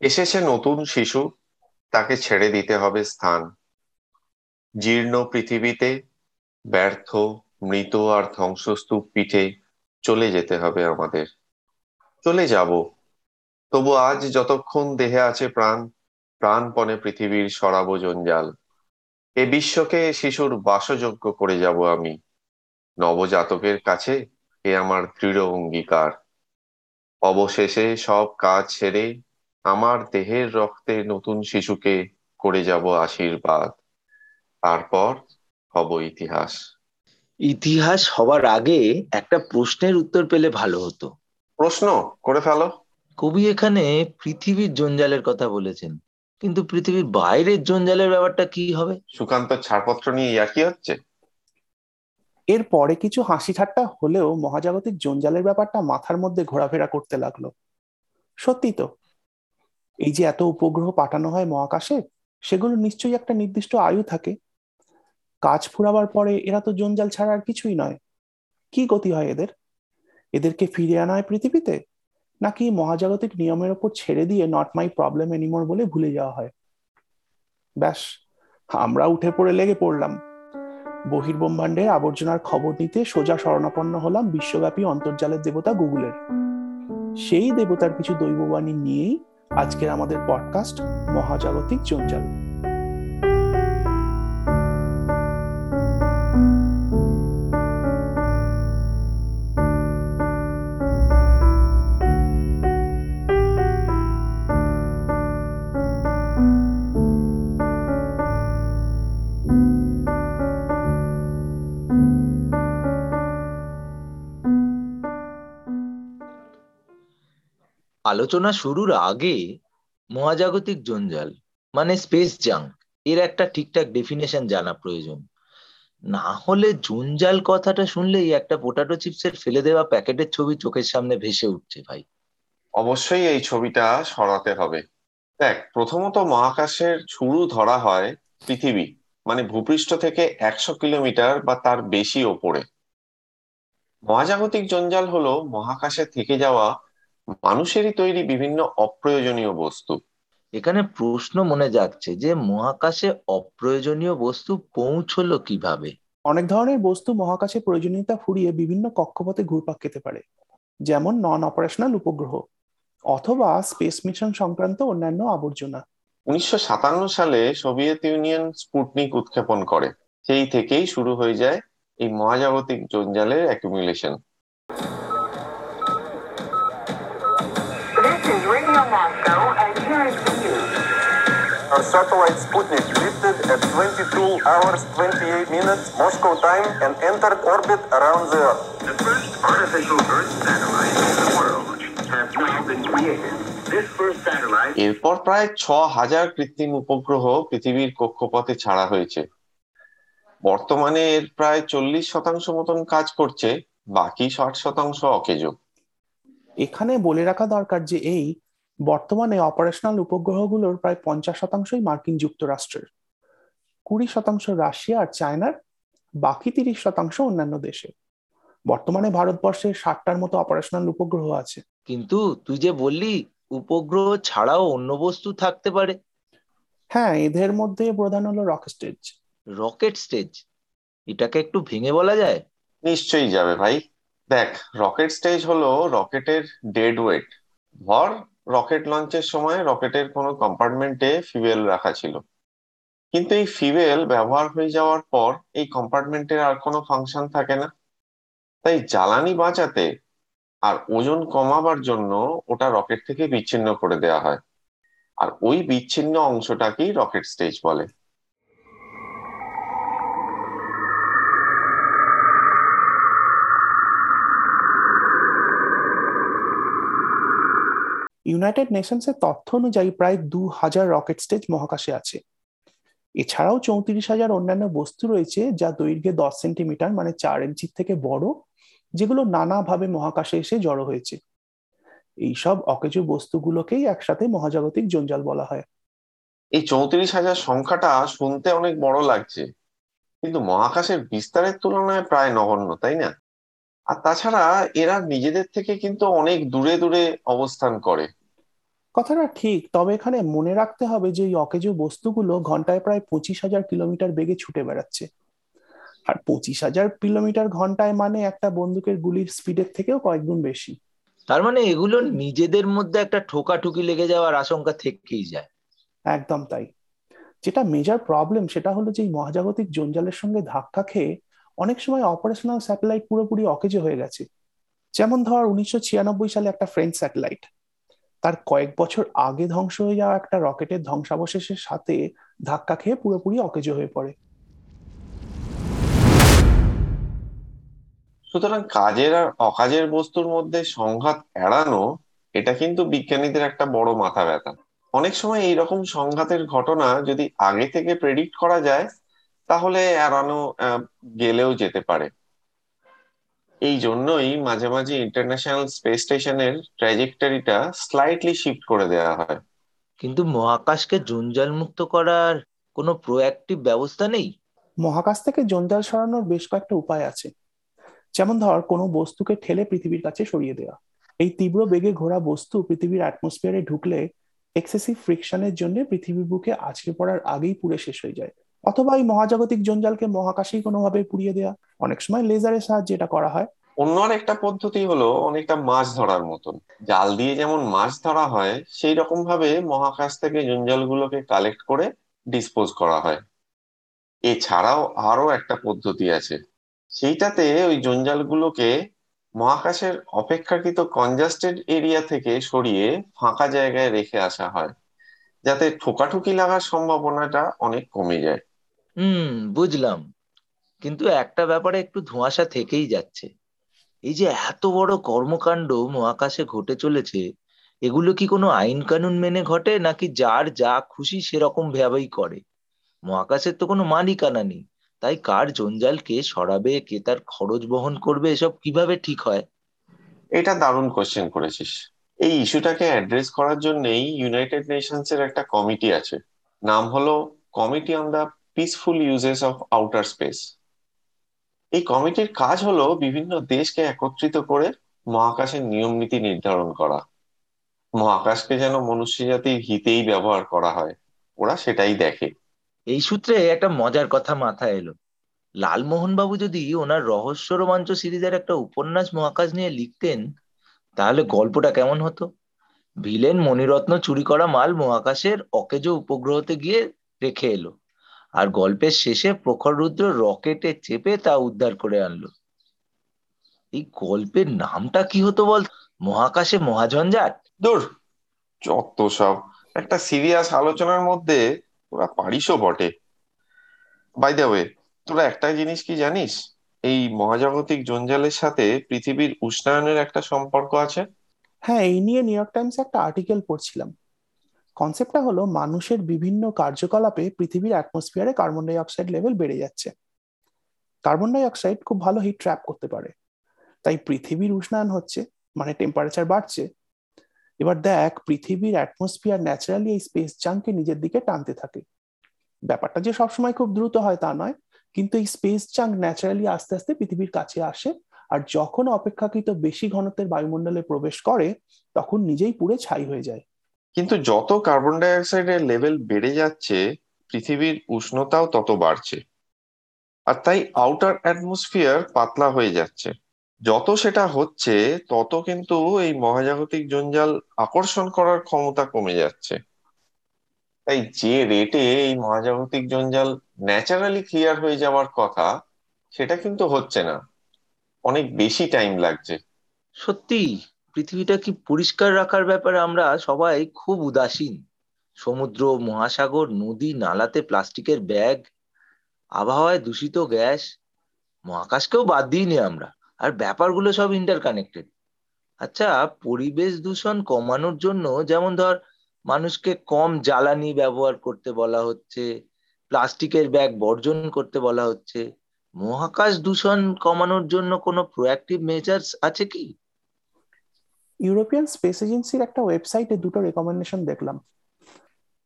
এসেছে নতুন শিশু, তাকে ছেড়ে দিতে হবে স্থান। জীর্ণ পৃথিবীতে ব্যর্থ, মৃত আর ধ্বংসস্তূপ পিঠে চলে যেতে হবে আমাদের। চলে যাব। তবু আজ যতক্ষণ দেহে আছে প্রাণ, প্রাণপণে পৃথিবীর সরাব জঞ্জাল। এ বিশ্বকে শিশুর বাসযোগ্য করে যাব আমি। নবজাতকের কাছে এ আমার দৃঢ় অঙ্গীকার। অবশেষে সব কাজ ছেড়ে আমার দেহের রক্তে নতুন শিশুকে করে যাব আশীর্বাদ। তারপর হব ইতিহাস। ইতিহাস হওয়ার আগে একটা প্রশ্নের উত্তর পেলে ভালো হতো। প্রশ্ন করে ফেলো। কবি এখানে পৃথিবীর জঞ্জালের কথা বলেছেন। কিন্তু পৃথিবীর বাইরের জঞ্জালের ব্যাপারটা কি হবে? সুকান্ত ছাড়পত্র নিয়ে একই হচ্ছে? এর পরে কিছু হাসি ঠাট্টা হলেও মহাজাগতিক জঞ্জালের ব্যাপারটা মাথার মধ্যে ঘোরাফেরা করতে লাগল। সত্যি তো এই যে এত উপগ্রহ পাঠানো হয় মহাকাশে, সেগুলো নিশ্চয়ই একটা নির্দিষ্ট আয়ু থাকে। কাজ ফুরাবার পরে এরা তো জঞ্জাল ছাড়া আর কিছুই নয়। কি গতি হয় এদের? এদেরকে ফিরে আনা হয় পৃথিবীতে? নাকি মহাজাগতিক নিয়মের ওপর ছেড়ে দিয়ে নট মাই প্রবলেম এনিমোর বলে ভুলে যাওয়া হয়? ব্যাস, আমরা উঠে পড়ে লেগে পড়লাম। বহির্ব্রহ্মাণ্ডের আবর্জনার খবর নিতে সোজা শরণাপন্ন হলাম বিশ্বব্যাপী অন্তর্জালের দেবতা গুগলের। সেই দেবতার কিছু দৈববাণী নিয়েই আজকের আমাদের পডকাস্ট মহাজাগতিক জঞ্জাল। আলোচনা শুরুর আগে মহাজাগতিক জঞ্জাল মানে স্পেস জাঙ্ক এর একটা ঠিকঠাক ডেফিনেশন জানা প্রয়োজন। না হলে জঞ্জাল কথাটা শুনলেই একটা পোটাটো চিপসের ফেলে দেওয়া প্যাকেটের ছবি চোখের সামনে ভেসে উঠছে ভাই। অবশ্যই এই ছবিটা সরাতে হবে। দেখ, প্রথমত মহাকাশের শুরু ধরা হয় পৃথিবী মানে ভূপৃষ্ঠ থেকে একশো কিলোমিটার বা তার বেশি ওপরে। মহাজাগতিক জঞ্জাল হলো মহাকাশে থেকে যাওয়া মানুষেরই তৈরি বিভিন্ন অপ্রয়োজনীয় বস্তু। এখানে প্রশ্ন মনে যাচ্ছে যে মহাকাশে অপ্রয়োজনীয় বস্তু পৌঁছলো কীভাবে? অনেক ধরনের বস্তু মহাকাশে প্রয়োজনীয়তা ফুরিয়ে বিভিন্ন কক্ষপথে ঘুরপাক খেতে পারে যেমন নন অপারেশনাল উপগ্রহ অথবা স্পেস মিশন সংক্রান্ত অন্যান্য আবর্জনা। উনিশশো সাতান্ন সালে সোভিয়েত ইউনিয়ন স্পুটনিক উৎক্ষেপণ করে। সেই থেকেই শুরু হয়ে যায় এই মহাজাগতিক জঞ্জালের accumulation Our satellite Sputnik lifted at 22 hours 28 minutes Moscow time and entered orbit around the Earth. The first artificial Earth satellite in the world has now been created. This first satellite এরপর প্রায় ছ হাজার কৃত্রিম উপগ্রহ পৃথিবীর কক্ষপথে ছাড়া হয়েছে বর্তমানে এর প্রায় চল্লিশ শতাংশ মতন কাজ করছে বাকি ষাট শতাংশ অকেজো এখানে বলে রাখা দরকার যে এই বর্তমানে অপারেশনাল উপগ্রহগুলোর প্রায় পঞ্চাশ শতাংশই মার্কিন যুক্তরাষ্ট্রের। কুড়ি শতাংশ রাশিয়া আর চায়নার বাকি তিরিশ শতাংশ অন্যান্য দেশে বর্তমানে ভারতবর্ষে ষাটটার মতো অপারেশনাল উপগ্রহ আছে। কিন্তু তুই যে বললি উপগ্রহ ছাড়াও অন্য বস্তু থাকতে পারে। হ্যাঁ এদের মধ্যে প্রধান হলো রকেট স্টেজ রকেট স্টেজ এটাকে একটু ভেঙে বলা যায়? নিশ্চয়ই যাবে ভাই। দেখ রকেট স্টেজ হলো রকেটের ডেড ওয়েট ভর রকেট লঞ্চের সময় রকেটের কোনো কম্পার্টমেন্টে ফিউয়েল রাখা ছিল। কিন্তু এই ফিউয়েল ব্যবহার হয়ে যাওয়ার পর এই কম্পার্টমেন্টের আর কোনো ফাংশন থাকে না। তাই জ্বালানি বাঁচাতে আর ওজন কমাবার জন্য ওটা রকেট থেকে বিচ্ছিন্ন করে দেওয়া হয়। আর ওই বিচ্ছিন্ন অংশটাকেই রকেট স্টেজ বলে। ইউনাইটেড নেশনসের তথ্য অনুযায়ী প্রায় দু হাজার রকেট স্টেজ মহাকাশে আছে। এছাড়াও চৌত্রিশ হাজার অন্যান্য বস্তু রয়েছে যা দৈর্ঘ্যে দশ সেন্টিমিটার মানে চার ইঞ্চির থেকে বড়, যেগুলো নানাভাবে মহাকাশে এসে জড়ো হয়েছে। এইসব অকেজো বস্তুগুলোকেই একসাথে মহাজাগতিক জঞ্জাল বলা হয়। এই চৌত্রিশ হাজার সংখ্যাটা শুনতে অনেক বড় লাগছে, কিন্তু মহাকাশের বিস্তারের তুলনায় প্রায় নগণ্য, তাই না? আর তাছাড়া এরা নিজেদের থেকে কিন্তু অনেক দূরে দূরে অবস্থান করে। কথাটা ঠিক তবে এখানে মনে রাখতে হবে যে এই অকেজো বস্তুগুলো ঘন্টায় প্রায় পঁচিশ হাজার কিলোমিটার বেগে ছুটে বেড়াচ্ছে। আর পঁচিশ হাজার কিলোমিটার ঘন্টায় মানে একটা বন্দুকের গুলির স্পিডের থেকেও কয়েকগুণ বেশি। তার মানে এগুলো নিজেদের মধ্যে একটা ঠোকাঠুকি লেগে যাওয়ার আশঙ্কা থেকেই যায়। একদম তাই। যেটা মেজর প্রবলেম সেটা হলো যে এই মহাজাগতিক জঞ্জালের সঙ্গে ধাক্কা খেয়ে অনেক সময় অপারেশনাল স্যাটেলাইট পুরোপুরি অকেজো হয়ে গেছে। যেমন ধর উনিশশো ছিয়ানব্বই সালে একটা ফ্রেঞ্চ স্যাটেলাইট তার কয়েক বছর আগে ধ্বংস হয়ে যাওয়া একটা রকেটের ধ্বংসাবশেষের সাথে ধাক্কা খেয়ে পুরোপুরি অকেজো হয়ে পড়ে। সুতরাং কাজের আর অকাজের বস্তুর মধ্যে সংঘাত এড়ানো, এটা কিন্তু বিজ্ঞানীদের একটা বড় মাথা ব্যথা। অনেক সময় এইরকম সংঘাতের ঘটনা যদি আগে থেকে প্রেডিক্ট করা যায়, তাহলে এড়ানো গেলেও যেতে পারে। এই জন্যই মাঝে মাঝে ইন্টারন্যাশনাল স্পেস স্টেশনের ট্র্যাজেক্টরিটা স্লাইটলি শিফট করে দেওয়া হয়। কিন্তু মহাকাশকে জঞ্জাল মুক্ত করার কোনো প্রোঅ্যাক্টিভ ব্যবস্থা নেই? মহাকাশ থেকে জঞ্জাল সরানোর বেশ কয়েকটা উপায় আছে। যেমন ধর কোনো বস্তুকে ঠেলে পৃথিবীর কাছে সরিয়ে দেওয়া এই তীব্র বেগে ঘোরা বস্তু পৃথিবীর অ্যাটমসফিয়ারে ঢুকলে এক্সেসিভ ফ্রিকশনের জন্য পৃথিবীর বুকে আছড়ে পড়ার আগেই পুড়ে শেষ হয়ে যায়। অথবা এই মহাজাগতিক জঞ্জালকে মহাকাশেই কোনোভাবে পুড়িয়ে দেওয়া অনেক সময় লেজারের সাহায্যে এটা করা হয়। অন্য আর একটা পদ্ধতি হলো অনেকটা মাছ ধরার মতন। জাল দিয়ে যেমন মাছ ধরা হয় সেই রকম ভাবে মহাকাশ থেকে জঞ্জালগুলোকে কালেক্ট করে ডিসপোজ করা হয়। এছাড়াও আরও একটা পদ্ধতি আছে। সেইটাতে ওই জঞ্জালগুলোকে মহাকাশের অপেক্ষাকৃত কনজাস্টেড এরিয়া থেকে সরিয়ে ফাঁকা জায়গায় রেখে আসা হয় যাতে ঠোকাঠুকি লাগার সম্ভাবনাটা অনেক কমে যায়। হুম বুঝলাম। কিন্তু একটা ব্যাপারে একটু ধোঁয়াশা থেকেই যাচ্ছে। এই যে এত বড় কর্মকাণ্ড মহাকাশে ঘটে চলেছে, এগুলো কি কোনো আইন কানুন মেনে ঘটে, নাকি যার যা খুশি সেরকম ভাবেই করে? মহাকাশের তো কোনো মালিকানা নেই, তাই কার জঞ্জাল কে সরাবে, কে তার খরচ বহন করবে, এসব কীভাবে ঠিক হয়? এটা দারুণ কোশ্চেন করেছিস। এই ইস্যুটাকে অ্যাড্রেস করার জন্যই ইউনাইটেড নেশনস এর একটা কমিটি আছে। নাম হলো committee on the peaceful uses of outer space এই কমিটির কাজ হলো বিভিন্ন দেশকে একত্রিত করে মহাকাশের নিয়ম নীতি নির্ধারণ করা। মহাকাশকে যেন মনুষ্য জাতির হিতেই ব্যবহার করা হয়, ওরা সেটাই দেখে। এই সূত্রে একটা মজার কথা মাথায় এলো। লালমোহন বাবু যদি ওনার রহস্য রোমাঞ্চ সিরিজের একটা উপন্যাস মহাকাশ নিয়ে লিখতেন, তাহলে গল্পটা কেমন হতো? ভিলেন মণিরত্ন চুরি করা মাল মহাকাশের অকেজো উপগ্রহতে গিয়ে রেখে এলো। আর গল্পের শেষে প্রখর রুদ্র রকেটে চেপে তা উদ্ধার করে আনলো। এই গল্পের নামটা কি হতো বল? মহাকাশে মহাঝঞ্ঝাট? দূর যত সব। একটা সিরিয়াস আলোচনার মধ্যে তোরা পারিসও বটে। বাই দ্য ওয়ে তোরা একটা জিনিস কি জানিস? এই মহাজাগতিক জঞ্জালের সাথে পৃথিবীর উষ্ণায়নের একটা সম্পর্ক আছে। হ্যাঁ এই নিয়ে নিউ ইয়র্ক টাইমসে একটা আর্টিকেল পড়ছিলাম। কনসেপ্টটা হলো মানুষের বিভিন্ন কার্যকলাপে পৃথিবীর অ্যাটমসফিয়ারে কার্বন ডাই অক্সাইড লেভেল বেড়ে যাচ্ছে। কার্বন ডাই অক্সাইড খুব ভালো হিট ট্র্যাপ করতে পারে। তাই পৃথিবীর উষ্ণায়ন হচ্ছে মানে টেম্পারেচার বাড়ছে। এবার দেখ, পৃথিবীর অ্যাটমসফিয়ার ন্যাচারালি এই স্পেস জাঙ্ককে নিজের দিকে টানতে থাকে। ব্যাপারটা যে সবসময় খুব দ্রুত হয় তা নয়, কিন্তু এই স্পেস জাঙ্ক ন্যাচারালি আস্তে আস্তে পৃথিবীর কাছে আসে আর যখন অপেক্ষাকৃত বেশি ঘনত্বের বায়ুমণ্ডলে প্রবেশ করে, তখন নিজেই পুড়ে ছাই হয়ে যায়। কিন্তু যত কার্বন ডাই অক্সাইডের লেভেল বেড়ে যাচ্ছে, পৃথিবীর উষ্ণতাও তত বাড়ছে। আর তাই আউটার অ্যাটমসফিয়ার পাতলা হয়ে যাচ্ছে। যত সেটা হচ্ছে, তত কিন্তু এই মহাজাগতিক জঞ্জাল আকর্ষণ করার ক্ষমতা কমে যাচ্ছে। তাই যে রেটে এই মহাজাগতিক জঞ্জাল ন্যাচারালি ক্লিয়ার হয়ে যাওয়ার কথা, সেটা কিন্তু হচ্ছে না। অনেক বেশি টাইম লাগছে। সত্যি পৃথিবীটা কি পরিষ্কার রাখার ব্যাপারে আমরা সবাই খুব উদাসীন? সমুদ্র, মহাসাগর, নদী, নালাতে প্লাস্টিকের ব্যাগ, আবহাওয়ায় দূষিত গ্যাস, মহাকাশকেও বাদ দিইনি আমরা। আর ব্যাপারগুলো সব ইন্টারকানেক্টেড আচ্ছা পরিবেশ দূষণ কমানোর জন্য যেমন ধর মানুষকে কম জ্বালানি ব্যবহার করতে বলা হচ্ছে, প্লাস্টিকের ব্যাগ বর্জন করতে বলা হচ্ছে, মহাকাশ দূষণ কমানোর জন্য কোনো প্রোঅ্যাক্টিভ মেজার্স আছে কি? ইউরোপিয়ান স্পেস এজেন্সির একটা ওয়েবসাইটে দুটো রেকমেন্ডেশন দেখলাম।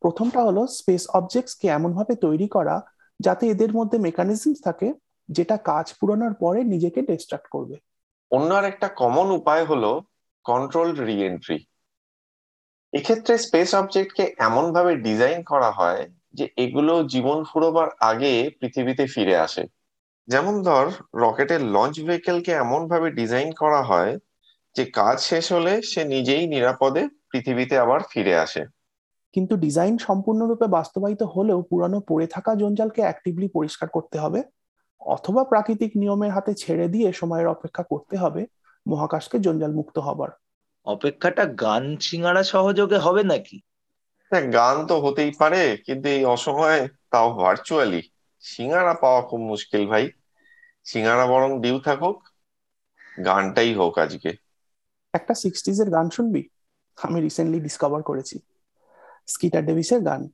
প্রথমটা হলো স্পেস অবজেক্টসকে এমনভাবে তৈরি করা যাতে এদের মধ্যে মেকানিজম থাকে, যেটা কাজ পুরানোর পরে নিজেকে ডিস্ট্রাক্ট করবে। অন্য আর একটা কমন উপায় হলো কন্ট্রোলড রিএন্ট্রি এক্ষেত্রে স্পেস অবজেক্টকে এমন ভাবে ডিজাইন করা হয় যে এগুলো জীবন ফুরোবার আগে পৃথিবীতে ফিরে আসে। যেমন ধর, রকেটের লঞ্চ ভেহিকেলকে এমন ভাবে ডিজাইন করা হয় যে কাজ শেষ হলে সে নিজেই নিরাপদে পৃথিবীতে আবার ফিরে আসে। কিন্তু ডিজাইন সম্পূর্ণরূপে বাস্তবায়িত হলেও পুরানো পড়ে থাকা জঞ্জালকে অ্যাক্টিভলি পরিষ্কার করতে হবে অথবা প্রাকৃতিক নিয়মের হাতে ছেড়ে দিয়ে সময়ের অপেক্ষা করতে হবে মহাকাশকে জঞ্জাল মুক্ত হবার। অপেক্ষাটা গান সিঙ্গারা সহযোগে হবে নাকি? হ্যাঁ গান তো হতেই পারে কিন্তু এই অসময়ে তাও ভার্চুয়ালি সিঙ্গারা পাওয়া খুব মুশকিল ভাই। সিঙ্গারা বরং ডিউ থাকুক গানটাই হোক আজকে। একটা সিক্সটিজ এর গান শুনবি? আমি রিসেন্টলি ডিসকভার করেছি। স্কিটার ডেভিসের গান।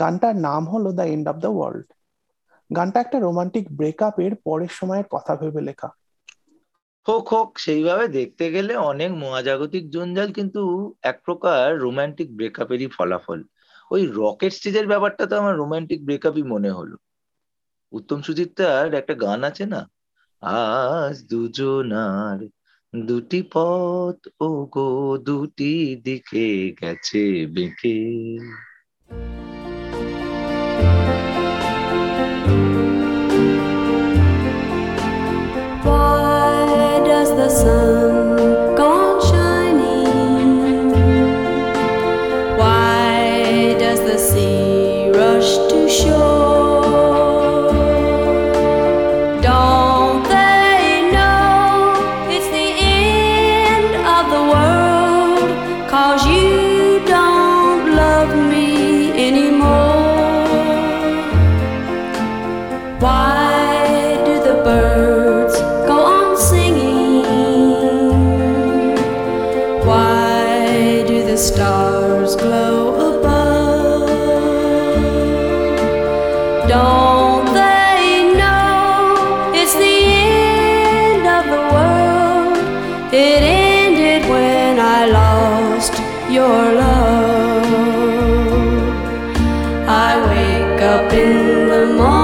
গানটার নাম হলো the end of the world গানটা একটা রোমান্টিক ব্রেকআপের পরের সময়ের কথা ভেবে লেখা। হোক হোক, সেইভাবে দেখতে গেলে অনেক মহাজাগতিক জঞ্জাল কিন্তু এক প্রকার রোমান্টিক ব্রেকআপেরই ফলাফল। ওই রকেট স্টেজের ব্যাপারটা তো আমার রোমান্টিক ব্রেকআপই মনে হলো। উত্তম সুচিত্রার একটা গান আছে না? আজ দুজনার দুটি পথ ও গো দুটি দিকে গেছে বেঁকে Why does the sun go on shining? Why does the sea rush to shore? in the morning.